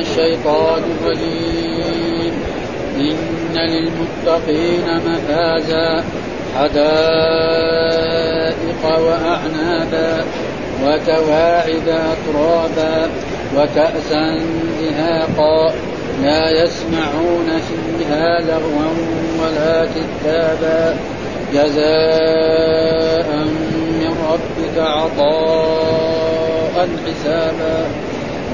الشيطان الرجيم. إن للمتقين مفازا حدائق وأعنابا وكواعب أترابا وكأسا دهاقا لا يسمعون فيها لغوا ولا كتابا. جزاء من ربك عطاء حسابا.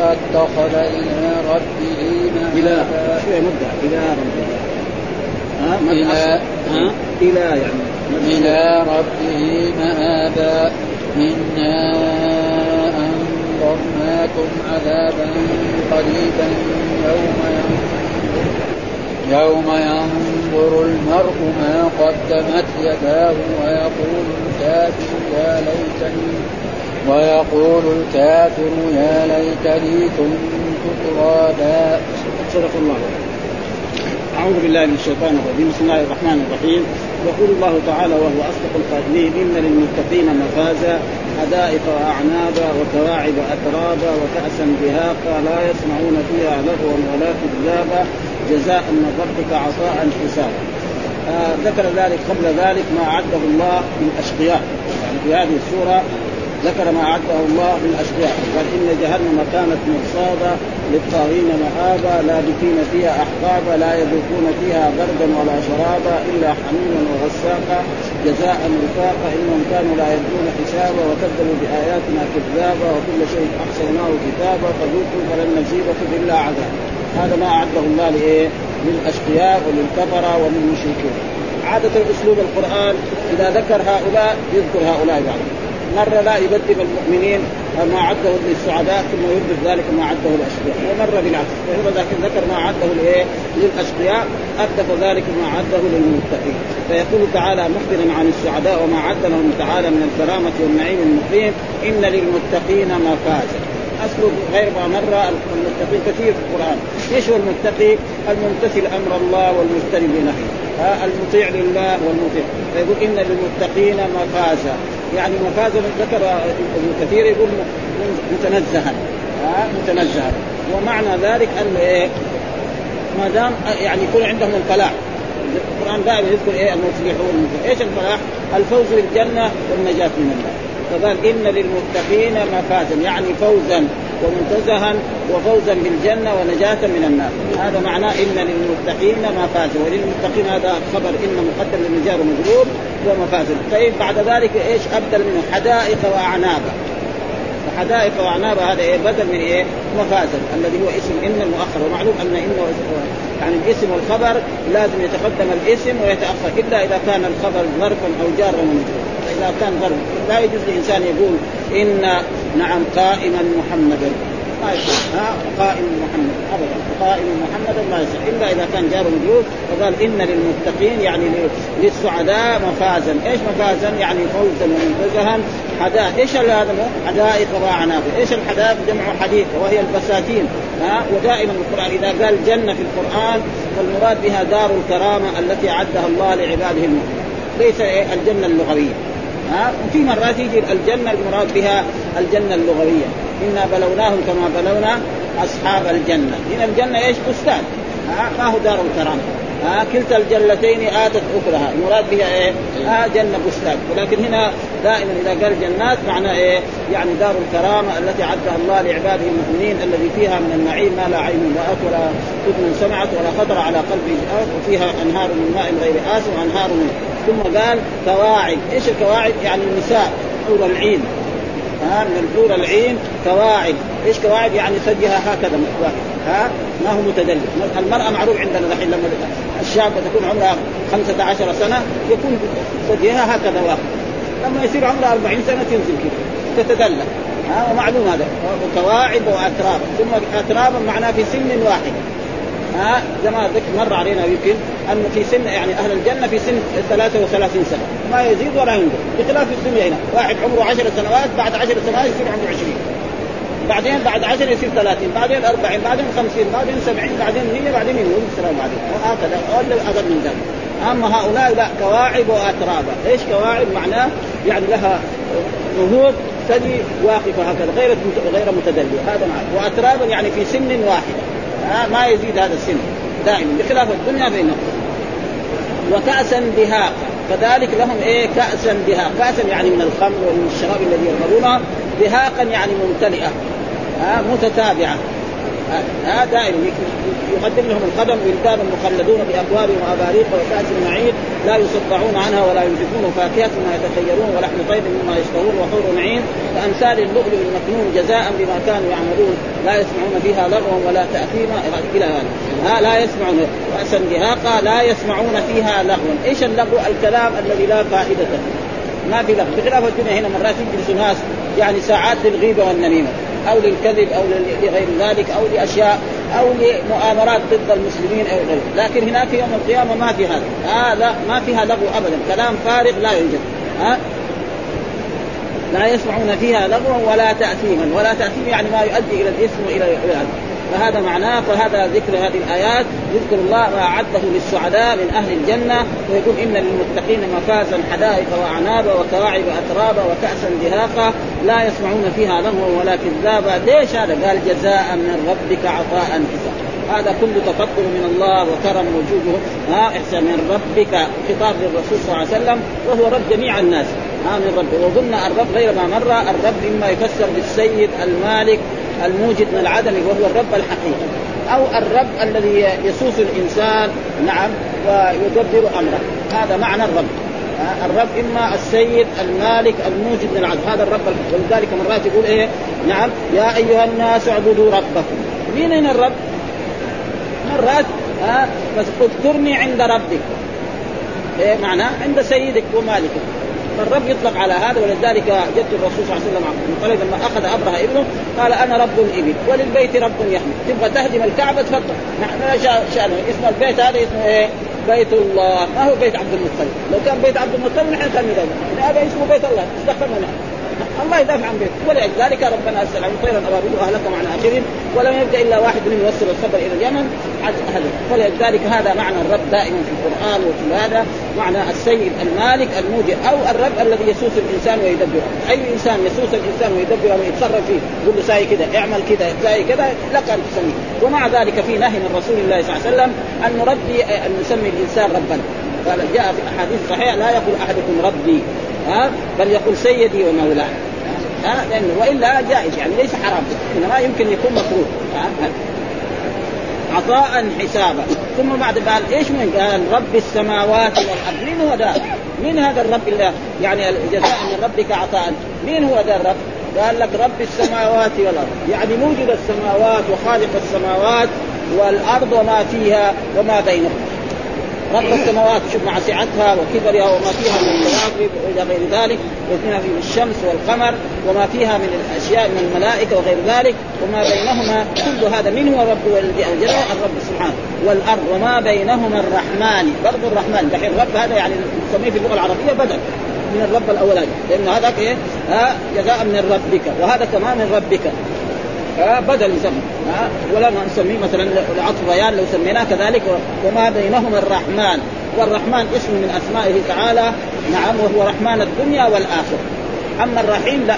اتخذ إلى ربه إلى شوية مدة. إلى ربه ها؟ إلى ها؟ إلى يعني. إلى ربه مآبا إنا أنظرناكم عذابا قريبا يوم ينظر يوم ينظر المرء ما قدمت يداه ويقول الكافر يا ليتني ويقول الكافر يا ليتني كنت ترابا. صدق الله. أعوذ بالله من الشيطان الرجيم. بسم الله الرحمن الرحيم. يقول الله تعالى وهو أصدق القائلين إن للمتقين مفازا حدائق وأعنابا وكواعب أترابا وكأسا دهاقا لا يسمعون فيها لغوا ولا كذابا. جزاء من ربك عطاء حسابا. آه ذكر ذلك قبل ذلك ما أعده الله للأشقياء يعني في هذه السورة ذكر ما أعده الله للأشقياء قال إن جهنم كانت مرصادا للطاغين مآبا لابثين فيها أحقابا لا يذوقون فيها بردا ولا شرابا إلا حميما وغساقا. جزاء وفاقا إنهم كانوا لا يرجون حسابا وكذبوا بآياتنا كذابا وكل شيء أحصيناه كتابا فذوقوا فلن نزيدكم إلا عذابا هذا ما أعده الله لإيه؟ للأشقياء وللكفرة وللمشركين. عادة أسلوب القرآن إذا ذكر هؤلاء يذكر هؤلاء بعد. مرة لا يقدم المؤمنين ما عده للسعداء ثم يردف ذلك ما عده للأشقياء. ومره بالعكس. فهو ذكر ما عده لإيه؟ للأشقياء أردف ذلك ما عده للمتقين. فيقول تعالى مخبرا عن السعداء وما عد لهم تعالى من الكرامة والنعيم المقيم إن للمتقين مفازا. اسلوب غير ما مر المتقين كثير في القرآن، إيش هو المتقي؟ الممتثل أمر الله والمجتنب لنهيه، المطيع لله والمطيع، فيقول إن للمتقين مفازا، يعني مفازا ذكر ابن كثير يقول متنزها. ها متنزها. ومعنى ذلك أن إيه ما دام يعني يكون عندهم الفلاح. القرآن دائما يذكر إيه المفلحون إيش الفلاح؟ الفوز بالجنة والنجاة من النار. فقال إن للمتقين مفازا يعني فوزا ومنتزها وفوزا بالجنة ونجاة من النار. هذا معناه إن للمتقين مفازا. وللمتقين هذا خبر إن مقدم للنجار ومجرور ومفازا طيب بعد ذلك إيش أبدل منه؟ حدائق واعنابا حدائق واعنابا هذا إيه؟ بدل من إيه؟ مفازا الذي هو اسم إن المؤخر. ومعلوم أن إن يعني الاسم والخبر لازم يتقدم الاسم ويتأخر إلا إذا كان الخبر ظرفا أو جارا ومجرورا فاذا كان ظرف لا يجوز لإنسان يقول إن نعم قائما محمدا. ما يصح ها؟ قائم محمد. ابدا. قائم محمدا ما يصح. إلا إذا كان جار مجرور فقال إن للمتقين يعني للسعداء مفازا، إيش مفازا؟ يعني فوزا ومنتزها. حدائق، إيش هذا؟ حدائق واعناق، إيش الحدائق؟ جمع حديقه وهي البساتين، ها؟ ودائما القرآن. إذا قال جنة في القرآن فالمراد بها دار الكرامة التي أعدها الله لعباده المؤمنين، ليس الجنة اللغوية، ها؟ وفي مرات يجي الجنة المراد بها الجنة اللغوية. إنا بلوناهم كما بلونا أصحاب الجنة. هنا الجنة إيش؟ بستان. ما هو دار الكرامة. ها؟ كلتا الجنتين آتت اكلها المراد بها إيه؟ ها جنة بستان. ولكن هنا دائما إذا قال جنات معنى إيه؟ يعني دار الكرامة التي عدها الله لعباده المؤمنين الذي فيها من النعيم ما لا عين رات ولا أذن سمعت ولا خطر على قلب وفيها أنهار من ماء غير آسن وأنهار من ثم قال كواعب، إيش الكواعب؟ يعني النساء حور العين. ها من العين كواعب، إيش كواعب؟ يعني ثديها هكذا. ها ما هو متدلل، المرأة معروف عندنا الحين لما الشابة تكون عمرها 15 سنة يكون ثديها هكذا واحد. لما يصير عمرها 40 سنة تنزل كذا تتدلل ها ومعلوم هذا. كواعب وأتراب. ثم اترابا معناه في سن واحد. ها زي ما ذكر مر علينا يمكن انه في سن يعني أهل الجنة في سن 33 سنة ما يزيد ولا ينقص بخلاف الدنيا هنا واحد عمره 10 سنوات بعد 10 سنوات يصير عمره 20 بعدين بعد 10 يصير 30 بعدين 40 بعدين 50 بعدين 70 بعدين 100 بعدين 100 السلام بعدين وهكذا أقل من ذلك. أما هؤلاء لا كواعب واترابا إيش كواعب؟ معناه يعني لها نهوض ثدي واقفة هكذا غير غير متدلية. هذا معنى واترابا يعني في سن واحد. آه ما يزيد هذا السن. دائما بخلاف الدنيا بينهم. وكأسا دهاقا كذلك لهم إيه؟ كأسا دهاقا كأسا يعني من الخمر ومن الشراب الذي يشربونه دهاقا يعني ممتلئة. آه متتابعة. ها دائما يقدم لهم القدم ولدان مخلدون باكواب وأباريق وكاس معين لا يصدعون عنها ولا ينفقون فاكهة ما يتخيرون ولحم طيب مما يشتهون وحور عين كأمثال اللؤلؤ المكنون جزاء بما كانوا يعملون. لا يسمعون فيها لغوا ولا تأثيما. إلى هذا لا يسمعون. راسا دهاقا لا يسمعون فيها لغوا إيش اللغو؟ الكلام الذي لا فائدة ما في لغو. بخلاف الدنيا هنا مرات يجلس ناس يعني ساعات للغيبة والنميمة. أو للكذب أو لغير ذلك أو لأشياء أو لمؤامرات ضد المسلمين أو غيره، لكن هناك يوم القيامة ما في هذا، هذا آه ما فيها لغو ابدا، كلام فارغ لا يوجد، ها؟ لا يسمعون فيها لغوا ولا تاثيما، ولا تأثيم يعني ما يؤدي إلى الإثم وإلى إلى فهذا معناه فهذا ذكر هذه الآيات. يذكر الله ما أعده للسعداء من أهل الجنة ويقول إن للمتقين مفازا حدائق واعنابا وكواعب اترابا وكاسا دهاقا لا يسمعون فيها لغوا ولا كذابا ليش هذا؟ قال جزاء من ربك عطاء حسابا هذا كله تفضل من الله وكرم وجوده. ها احسن من ربك. خطاب للرسول صلى الله عليه وسلم وهو رب جميع الناس. ها من رب وقلنا الرب غير ما مر الرب اما يفسر بالسيد المالك الموجد من العدم وهو الرب الحقيقي. أو الرب الذي يسوس الإنسان. نعم. ويدبر أمره. هذا معنى الرب. الرب إما السيد المالك الموجد العدم هذا الرب ولذلك مرات يقول إيه؟ نعم. يا أيها الناس اعبدوا ربكم. مين هنا الرب؟ مرات. ها؟ بس اذكرني عند ربك. إيه معناه عند سيدك ومالكك. فالرب يطلق على هذا ولذلك جد الرسول صلى الله عليه وسلم طيب لما أخذ ابرهه ابنه قال أنا رب الإبل وللبيت رب يحمي تبغى تهدم الكعبة تفضل. نحن شأنه اسم البيت هذا اسمه إيه؟ بيت الله. ما هو بيت عبد المطلب. لو كان بيت عبد المطلب نحن كان هذا اسمه بيت الله. استخدمنا. الله يدافع عن بيته ولذلك ربنا ارسل عليهم طيرا أبابيل واهلك معنا اخرين ولم يبدأ إلا واحد منهم يوصل الخبر إلى اليمن. أهله. ولذلك هذا معنى الرب دائما في القرآن وفي هذا معنى السيد المالك الموجب أو الرب الذي يسوس الإنسان ويدبره. أي إنسان يسوس الإنسان ويدبره ويتصرف فيه. يقول له ساي كذا اعمل كذا ساي كذا لك أن تسميه. ومع ذلك في نهي من رسول الله صلى الله عليه وسلم أن نربي أن نسمي الإنسان ربا. قال جاء في أحاديث صحيحة لا يقول أحدكم ربي. ها؟ بل يقول سيدي ومولاي. ها؟ لأنه وإلا جائز يعني ليس حرام. إنما يمكن يكون مكروه عطاء حسابا. ثم بعد قال إيش من؟ قال رب السماوات والأرض. مين هو ذا؟ مين هذا الرب الله يعني الجزاء من ربك عطاء؟ مين هو ذا الرب؟ قال لك رب السماوات والأرض. يعني موجد السماوات وخالق السماوات والأرض وما فيها وما بينهما. رب السماوات شوف مع سعتها وكبرها وما فيها من الكواكب وإلى غير ذلك وفيها من الشمس والقمر وما فيها من الأشياء من الملائكة وغير ذلك وما بينهما كل هذا من هو الذي اوجده الرب سبحانه. والأرض وما بينهما الرحمن. برضو الرحمن دحين الرب هذا يعني نسميه في اللغة العربية بدل من الرب الاولاني لأن هذاك إيه؟ جزاء من ربك وهذا كمان من ربك. آه بدل يسمى آه ولا نسميه مثلا العطف بيان لو سميناه كذلك وما بينهما الرحمن. والرحمن اسم من أسمائه تعالى. نعم وهو رحمن الدنيا والآخرة. أما الرحيم لا.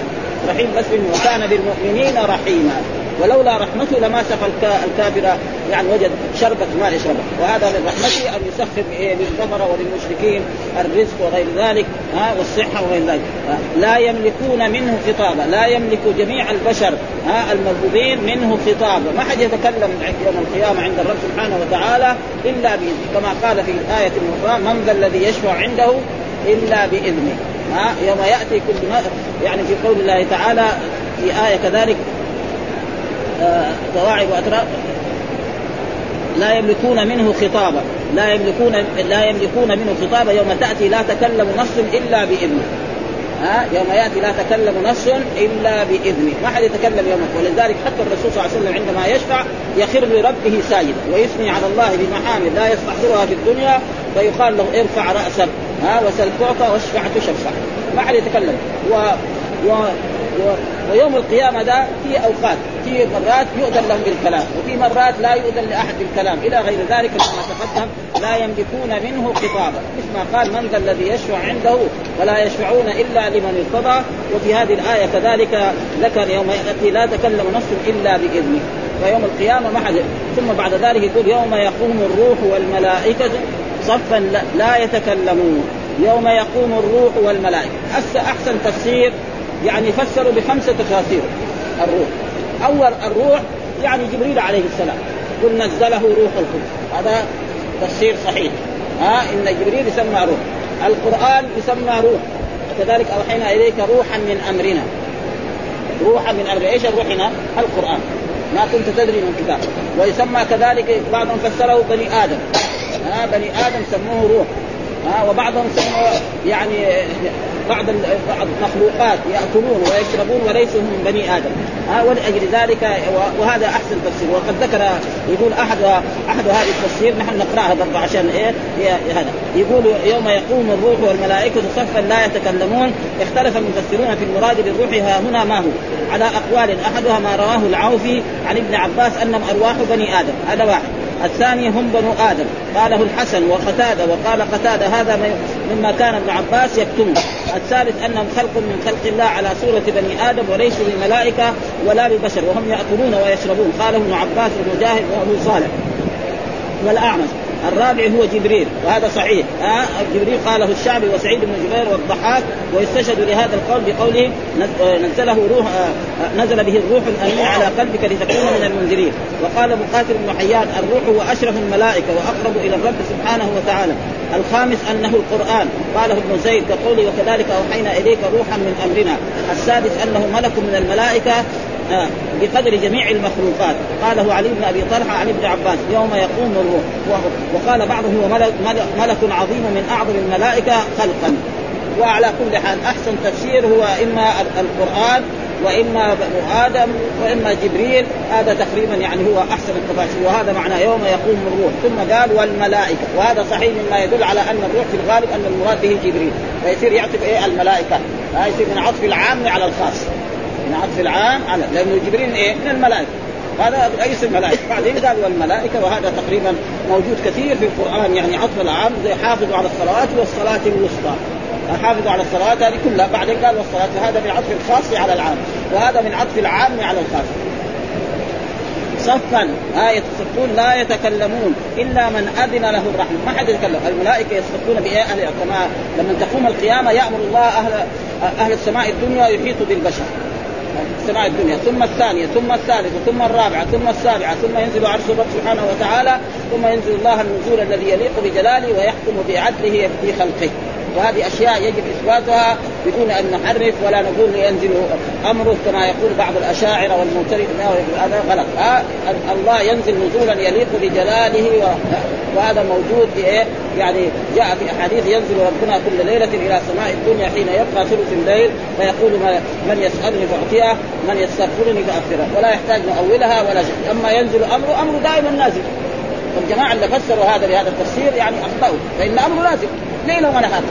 رحيم بس وكان بالمؤمنين رحيما. ولولا رحمته لما سقى الكافر يعني وجد شربة ماء يشربها. وهذا من رحمته أن يسخر للكفر وللمشركين الرزق وغير ذلك ها والصحة وغير ذلك. لا يملكون منه خطابا لا يملك جميع البشر ها المغضوبين منه خطابا. ما حد يتكلم يوم القيامة عند الرب سبحانه وتعالى إلا بإذنه. كما قال في الايه الاخرى من ذا الذي يشفع عنده إلا بإذنه. ها يوم يأتي كل يعني في قول الله تعالى في آية كذلك قواعد واتراب لا يملكون منه خطابا لا يملكون لا يملكون منه خطابا يوم تأتي لا تكلم نفس إلا بإذنه. ها؟ يوم يأتي لا تكلم نفس إلا بإذنه. ما حد يتكلم يوم ولذلك حتى الرسول صلى الله عليه وسلم عندما يشفع يخر لربه ساجدا. ويثني على الله بمحامد لا يستحضرها في الدنيا فيقال له ارفع رأسك. ها؟ وسل تعطى واشفع تشفع. ما حد يتكلم. و, و... ويوم القيامة ده في أوقات في مرات يؤذن لهم بالكلام وفي مرات لا يؤذن لأحد بالكلام. إلى غير ذلك كما تقدم لا يملكون منه خطابا. مثل ما قال من ذا الذي يشفع عنده ولا يشفعون إلا لمن ارتضى. وفي هذه الآية كذلك ذكر يوم يأتي لا تكلم نفس إلا بإذنه. ويوم القيامة ما حد ثم بعد ذلك يقول يوم يقوم الروح والملائكة صفا لا يتكلمون. يوم يقوم الروح والملائكة. أحسن تفسير يعني فسروا بخمسة تفاسير. الروح. أول الروح يعني جبريل عليه السلام. قل نزله روح القدس. هذا تفسير صحيح. ها إن جبريل يسمى روح. القرآن يسمى روح. وكذلك أوحينا إليك روحا من أمرنا. روحا من أمرنا. إيش الروح هنا؟ القرآن. ما كنت تدري من كتاب. ويسمى كذلك بعضهم فسره بني آدم. ها بني آدم سموه روح. ها وبعضهم سموا يعني بعض بعض المخلوقات يأكلون ويشربون وليسوا من بني آدم. ولأجل ذلك وهذا أحسن تفسير. وقد ذكر يقول احد أحد هذه التفسير نحن نقرأها برضه عشان إيه؟ هذا. يقول يوم يقوم الروح والملائكة صفا لا يتكلمون اختلف المفسرون في المراد بالروح ها هنا ما هو؟ على أقوال أحدها ما رواه العوفي عن ابن عباس أنهم أرواح بني آدم. هذا واحد. الثاني هم بنو آدم. قاله الحسن وقتادة وقال قتادة هذا مما كان ابن عباس يكتمه الثالث أنهم خلق من خلق الله على صورة بني آدم وليسوا بملائكة ولا ببشر وهم يأكلون ويشربون. قاله ابن عباس ومجاهد وأبو صالح. والأعمش. الرابع هو جبريل وهذا صحيح. آه جبريل قاله الشعبي وسعيد بن جبير والضحاك ويستشهد لهذا القول بقوله نزله روح آه نزل به الروح الامين على قلبك لتكون من المنذرين. وقال مقاتل بن حيان الروح هو أشرف الملائكة وأقرب إلى الرب سبحانه وتعالى. الخامس أنه القرآن. قاله ابن زيد كقوله وكذلك أوحينا إليك روحا من أمرنا. السادس أنه ملك من الملائكة. آه، بقدر جميع المخلوقات. قاله علي بن أبي طلحة عن ابن عباس يوم يقوم الروح. وقال بعضهم هو ملك, ملك عظيم من أعظم الملائكة خلقا. وعلى كل حال أحسن تفسير هو إما القرآن وإما بنو آدم وإما جبريل. هذا تقريبا يعني هو أحسن التفاسير. وهذا معناه يوم يقوم الروح. ثم قال والملائكة. وهذا صحيح مما يدل على أن الروح في الغالب أن المراد به جبريل. فيصير يعطف إيه؟ الملائكة. هذا يصير من عطف العام على الخاص. من عطف العام على لأنه جبريل إيه؟ من الملائكة. هذا رئيس الملائكة. بعدين قال والملائكة وهذا تقريبا موجود كثير في القرآن يعني عطف العام زي حافظوا على الصلوات والصلاة الوسطى. حافظوا على الصلوات هذه كلها. بعدين قال والصلاة هذا من عطف الخاص على العام وهذا من عطف العام على الخاص. صفا آية يصفون لا يتكلمون إلا من أذن له الرحمة. ما حد يتكلم. الملائكة يصفون بإيه؟ كما لما تقوم القيامة يأمر الله أهل أهل السماء الدنيا يحيط بالبشر. السماء الدنيا. ثم الثانية ثم الثالثة ثم الرابعة ثم السابعة ثم ينزل عرش الرب سبحانه وتعالى ثم ينزل الله النزول الذي يليق بجلاله ويحكم بعدله في خلقه. وهذه أشياء يجب إثباتها بدون أن نحرف ولا نقول ينزل امره كما يقول بعض الأشاعرة والمعتزله هذا غلط. آه الله ينزل نزولا يليق بجلاله وهذا موجود في إيه؟ يعني جاء في أحاديث ينزل ربنا كل ليلة إلى سماء الدنيا حين يبقى ثلث الليل فيقول من يسألني فاعطيه من يستغفرني فأغفره. ولا يحتاج نؤولها ولا شيء. أما ينزل امره امره دائما نازل. والجماعة اللي فسروا هذا بهذا التفسير يعني أخطأوا فإن امره لازم ليلا ونهارا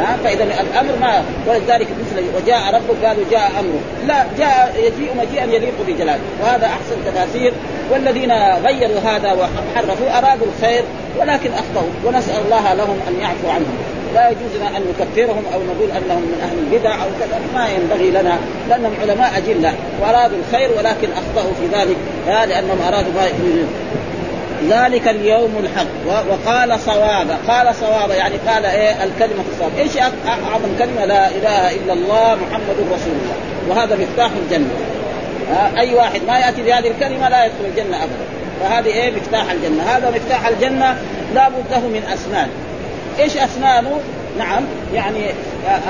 ها؟ فإذا الأمر ما ولذلك مثل وجاء ربك قالوا جاء أمره. لا جاء يجيء مجيئا يليق بجلاله وهذا أحسن تفاسير. والذين غيروا هذا وحرفوا أرادوا الخير ولكن أخطأوا. ونسأل الله لهم أن يعفو عنهم. لا يجوز لنا أن نكفرهم أو نقول أنهم من أهل البدع أو كذا. ما ينبغي لنا لأنهم علماء أجلة. وأرادوا الخير ولكن أخطأوا في ذلك. لأنهم أرادوا ما ذلك اليوم الحق. وقال صوابا قال صوابا يعني قال إيه؟ الكلمة الصواب. إيش أعظم كلمة؟ لا إله إلا الله محمد رسول الله. وهذا مفتاح الجنة. أي واحد ما يأتي بهذه الكلمة لا يدخل الجنة ابدا. فهذه إيه؟ مفتاح الجنة. هذا مفتاح الجنة لا بد له من أسنان. إيش أسنانه؟ نعم يعني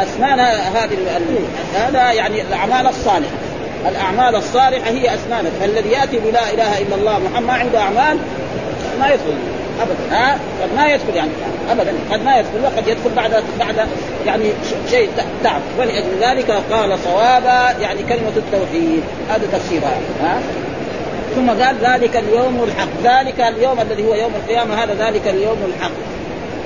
أسنان هذه هذا يعني الأعمال الصالحة. الأعمال الصالحة هي اسنانه فالذي يأتي بلا إله إلا الله محمد ما عنده أعمال ما يدخل ابدا. ها؟ قد ما يدخل يعني ابدا. قد ما يدخل وقد يدخل بعد بعد يعني شيء تعب. ولأجل ذلك قال صوابا يعني كلمة التوحيد. هذا تفسيرها. ها؟ ثم قال ذلك اليوم الحق. ذلك اليوم الذي هو يوم القيامة هذا ذلك اليوم الحق.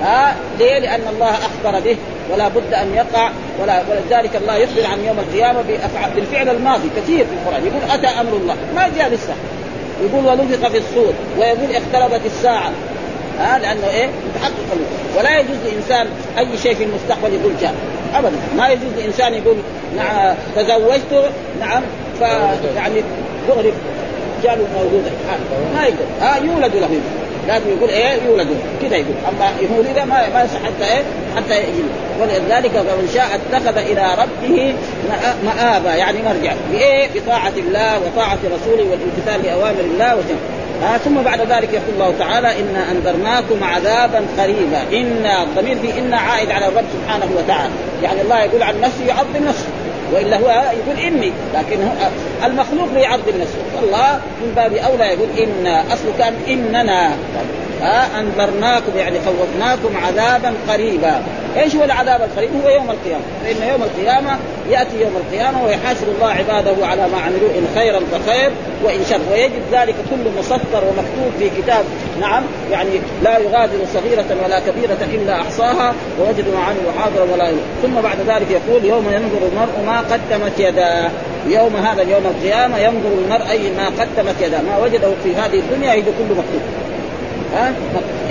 ها؟ ليه؟ لأن الله أخبر به ولا بد أن يقع ولا ولذلك الله يخبر عن يوم القيامة بالفعل الماضي. كثير في القرآن. يقول أتى أمر الله. ما جاء لسه. يقول ونفخ في الصور ويقول اقتربت الساعة. ها آه لأنه إيه؟ متحقق ولا يجوز لإنسان أي شيء في المستقبل يقول جاء ابدا. ما يجوز لإنسان يقول نعم تزوجت نعم ف يعني دغري جاله موجودا ما يقول ها آه يولد له. لازم يقول إيه؟ يولد. كذا يقول. أما يولد ما ما يصح حتى إيه؟ حتى يجي. ولذلك فمن شاء اتخذ إلى ربه مآبا يعني مرجع. بإيه؟ بطاعة الله وطاعة رسوله والامتثال لأوامر الله وجنه. آه ثم بعد ذلك يقول الله تعالى إنا أنذرناكم عذابا قريبا. ان الضمير في ان عائد على الرب سبحانه وتعالى. يعني الله يقول عن نفسه يعظم نفسه. وإلا هو يقول إني لكن المخلوق يعظم نفسه الله من باب أولى يقول إن أصله كان إننا. ها أنذرناكم يعني خوفناكم عذابا قريبا. إيش هو العذاب القريب؟ هو يوم القيامة. فإن يوم القيامة يأتي يوم القيامة ويحاسب الله عباده على ما عملوا إن خيرا فخير وإن شر. ويجد ذلك كله مسطر ومكتوب في كتاب. نعم يعني لا يغادر صغيرة ولا كبيرة إلا أحصاها. ووجدوا ما عملوا حاضرا ولا يوم. ثم بعد ذلك يقول يوم ينظر المرء ما قدمت يداه. يوم هذا يوم القيامة ينظر المرء أي ما قدمت يداه. ما وجده في هذه الدنيا يجد كله مكتوب. ها؟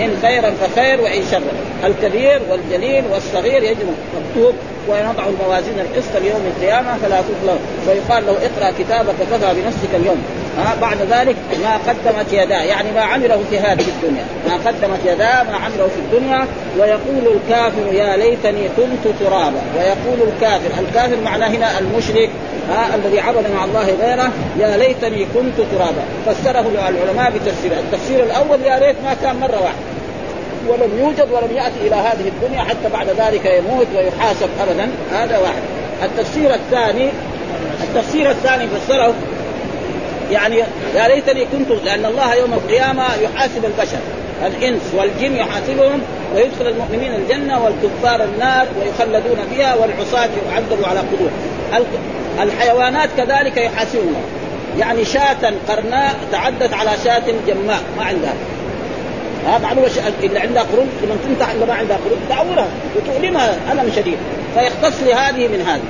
إن خيرا فخير وإن شرا. الكبير والجليل والصغير يجب مكتوب ونضع الموازين القسط ليوم القيامة فلا تظلم. ويقال له اقرأ كتابك كفى بنفسك اليوم. ها بعد ذلك ما قدمت يداه يعني ما عمله في هذه الدنيا. ما قدمت يداه ما عمله في الدنيا. ويقول الكافر يا ليتني كنت ترابا. ويقول الكافر الكافر معناه هنا المشرك ها الذي عبد مع الله غيره يا ليتني كنت ترابا. فسره العلماء بتفسير التفسير الأول يا ريت ما كان مرة واحدة. ولم يوجد ولم يأتي إلى هذه الدنيا حتى بعد ذلك يموت ويحاسب ابدا. هذا واحد. التفسير الثاني التفسير الثاني فسره يعني يا ليتني كنت لأن الله يوم القيامة يحاسب البشر الإنس والجن يحاسبهم ويدخل المؤمنين الجنة والكفار النار ويخلدون فيها والعصاة يعذبوا على قدور. الحيوانات كذلك يحاسبهم. يعني شاة قرناء تعدت على شاة جماء ما عندها. ها معلومة اللي عندها قرون لمن تنتح اللي ما عندها قرون تعورها وتؤلمها ألم شديد. فيختص لهذه من هذه.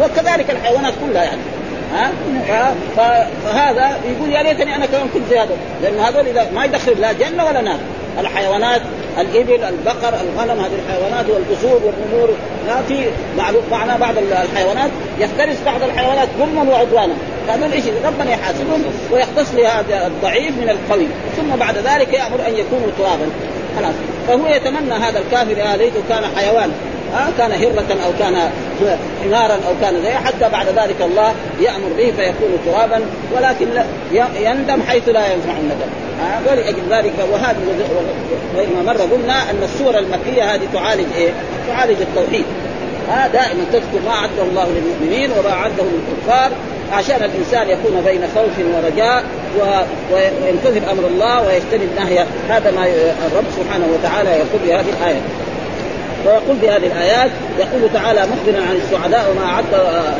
وكذلك الحيوانات كلها يعني. ها؟ فهذا يقول يا ليتني أنا كمان كنت زي هذول لأن هذول إذا ما يدخل لا جنة ولا نار. الحيوانات الإبل البقر الغنم هذه الحيوانات والاسود والنمور. في معنا بعض الحيوانات يفترس بعض الحيوانات ظلما وعدوانا. هذول إيش ربنا يحاسبهم ويختص لهذا الضعيف من القوي. ثم بعد ذلك يأمر أن يكونوا ترابا. خلاص. فهو يتمنى هذا الكافر يا ليته كان حيوان. ها كان هرة أو كان حمارا أو كان زي حتى بعد ذلك الله يأمر به فيكون ترابا ولكن يندم حيث لا ينفع الندم. ولأجل ذلك وهذا ما مرة قلنا أن السورة المكية هذه تعالج إيه؟ تعالج التوحيد. ها دائما تذكر ما أعده الله للمؤمنين وما أعده للكفار. عشان الإنسان يكون بين خوف ورجاء وينتظر أمر الله ويجتنب نهي هذا ما الرب سبحانه وتعالى يقول بهذه الآية. ويقول بهذه الآيات يقول تعالى مخبرا عن السعداء وما اعد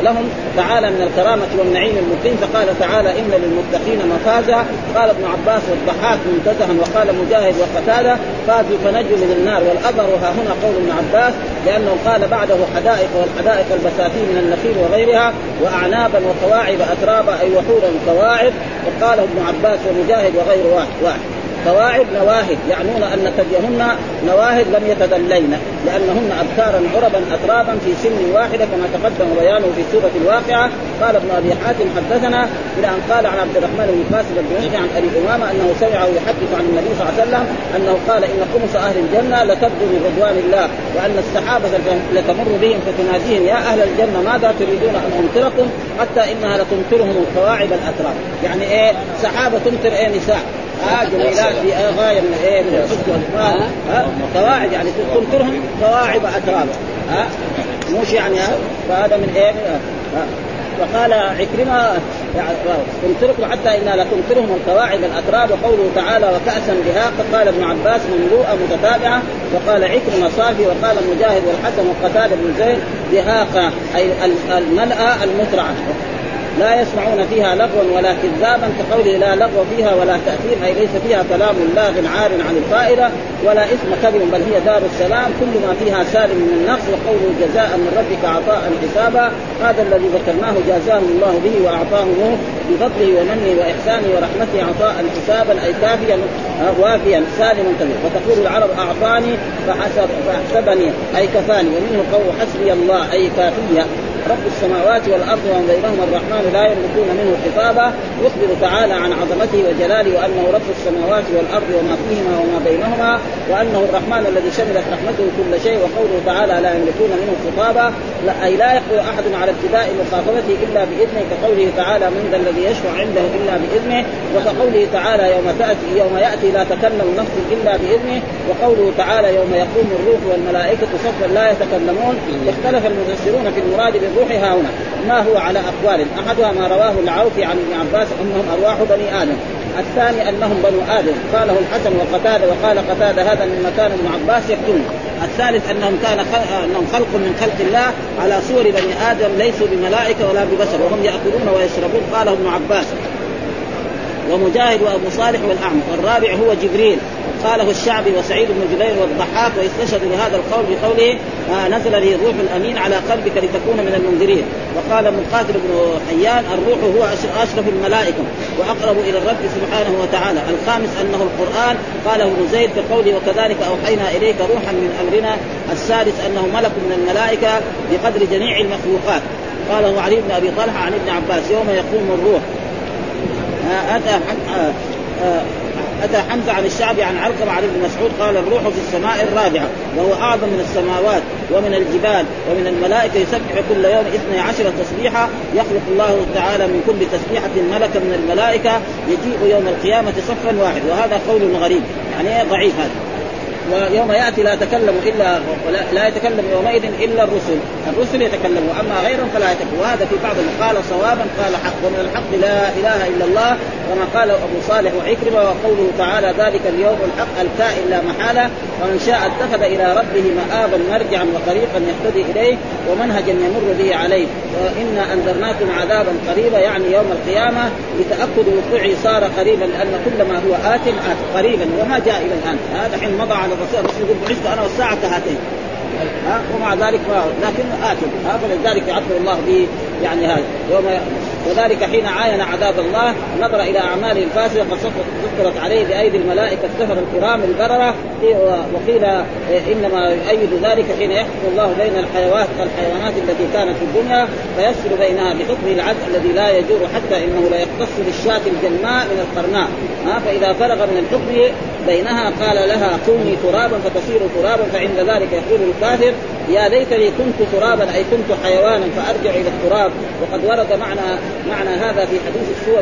لهم تعالى من الكرامة والنعيم المقيم فقال تعالى إن للمتقين مفازا. قال ابن عباس والضحاك منتزها وقال مجاهد وقتادة فازوا فنجوا من النار والاثر ها هنا قول ابن عباس لأنه قال بعده حدائق والحدائق البساتين من النخيل وغيرها وأعنابا وكواعب أترابا أي وحورا كواعب. وقال ابن عباس ومجاهد وغير واحد, واحد. كواعب نواهد يعنون أن ثديهن نواهد لم يتذلين لأنهن ابكارا عربا اترابا في سن واحدة كما تقدم بيانه في سورة الواقعة. قال ابن أبي حاتم حدثنا إلى أن قال عن عبد الرحمن بن قاسم الدمشقي عن أبي أمامة أنه سمعه يحدث عن النبي صلى الله عليه وسلم أنه قال إن خمس أهل الجنة لتبدو من رضوان الله وأن السحابه لتمر بهم فتناديهم يا أهل الجنة ماذا تريدون أن أمطركم حتى إنها لتمطرهم الكواعب الأتراب؟ يعني إيه؟ سحابه تمطر إيه؟ نساء. ها جميلات في غايه من إيه من الحسن والاجمال ها؟ قواعد يعني تنكرهم قواعد اترابا ها؟ مش يعني ها؟ فهذا من إيه فقال عكرمة تمطركم حتى إنا لتمطرهم القواعد الأتراب وقوله تعالى وكأسا دهاقا قال ابن عباس مملوءة متتابعة. وقال عكرمة صافي. وقال مجاهد والحسن وقتادة بن زيد دهاقا أي الملأ المترعة. لا يسمعون فيها لغوا ولا كذابا كقوله لا لغو فيها ولا تأثير أي ليس فيها كلام لاغ عار عن الفائدة ولا إثم كذب بل هي دار السلام. كل ما فيها سالم من النقص وقوله جزاء من ربك عطاء حسابا. هذا الذي ذكرناه جازاه الله به وأعطاه بفضله ومنه وإحسانه ورحمته عطاء حسابا أي كافيا وافيا سالما كذب. وتقول العرب أعطاني فحسب فأحسبني أي كفاني. ومنه قول حسبي الله أي كافية. رب السماوات والأرض ومن بينهما الرحمن لا يملكون منه خطابا. يخبر تعالى عن عظمته وجلاله وأنه رب السماوات والأرض وما فيهما وما بينهما وأنه الرحمن الذي شملت رحمته كل شيء وقوله تعالى لا يملكون منه خطابا. أي لا يقدر أحد على ابتداء مخاطبته إلا بإذنه كقوله تعالى من ذا الذي يشفع عنده إلا بإذنه وكقوله تعالى يوم تاتي يوم يأتي لا تكلم نفس إلا بإذنه وقوله تعالى يوم يقوم الروح والملائكة صفا لا يتكلمون. اختلف المفسرون في المراد بالروح ها هنا. ما هو على أقوال؟ أحدها ما رواه العوفي عن ابن عباس إنهم أرواح بني آدم. الثاني أنهم بنو آدم. قاله الحسن وقتادة وقال قتادة هذا مما كان ابن عباس يكتمه الثالث أنهم كان خلق أنهم خلق من خلق الله على صور بني آدم ليسوا بملائكة ولا ببشر وهم يأكلون ويشربون. قاله ابن عباس. ومجاهد وأبو صالح والأعمى. والرابع هو جبريل. قاله الشعبي وسعيد بن جبير والضحاك واستشهدوا بهذا القول بقوله آه نزل به الروح الأمين على قلبك لتكون من المنذرين وقال مقاتل بن حيان الروح هو أشرف الملائكة وأقرب إلى الرب سبحانه وتعالى الخامس أنه القرآن قاله ابن زيد بقوله وكذلك أوحينا إليك روحا من أمرنا السادس أنه ملك من الملائكة بقدر جميع المخلوقات. قاله علي بن أبي طلحة عن ابن عباس يوم يقوم الروح آه اتى آه آه أتى حمزة عن الشعبي عن علقمة عن ابن مسعود قال الروح في السماء الرابعة وهو أعظم من السماوات ومن الجبال ومن الملائكة يسبح كل يوم اثني عشر تسبيحه يخلق الله تعالى من كل تسبيحة ملكا من الملائكة يجيء يوم القيامة صفا واحد وهذا قول غريب. يعني ضعيف هذا؟ ويوم يأتي لا يتكلم إلا لا يتكلم يومئذ إلا الرسل، الرسل يتكلمون اما غيرهم فلا يتكلم، وهذا في بعض قال صوابا قال حق. ومن الحق لا إله إلا الله كما قال أبو صالح وعكرمة وقوله تعالى ذلك اليوم الحق الكائن لا محاله ومن شاء اتخذ إلى ربه مآبا مرجعا وطريقا يهتدي إليه ومنهجا يمر به عليه. وإنا أنذرناكم عذابا قريبا يعني يوم القيامة لتاكد وقوعه صار قريبا لأن كل ما هو آت آت قريبا وما جاء إلى الآن. هذا حين مضى على الرسول. الرسول يقول بعثت أنا والساعة كهاتين ها؟ ومع ذلك ما لكن آت ها؟ فلذلك يعبر الله به. يعني هذا. يوم وذلك حين عاين عذاب الله نظر إلى اعماله الفاسده قد ذكرت عليه بأيدي الملائكة السفر الكرام البررة. وقيل إنما يؤيد ذلك حين يحكم الله بين الحيوانات الحيوانات التي كانت في الدنيا فيفصل بينها بحكم العدل الذي لا يجور حتى إنه لا يختص بالشاة الجنماء من القرناء. فإذا فرغ من الحكم بينها قال لها كوني ترابا فتصير ترابا فعند ذلك يقول الكافر يا ليتني كنت ترابا أي كنت حيوانا فأرجع إلى التراب. وقد ورد معنى معنى هذا في حديث السور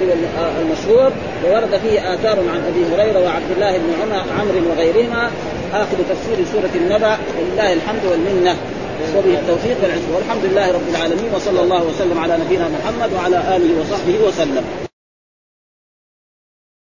المشهور وورد فيه آثار عن أبي هريرة وعبد الله بن عمر عمرو وغيرهما. آخر تفسير سورة النبأ ولله الحمد والمنة. وبه التوفيق والعزة والحمد لله رب العالمين وصلى الله وسلم على نبينا محمد وعلى آله وصحبه وسلم.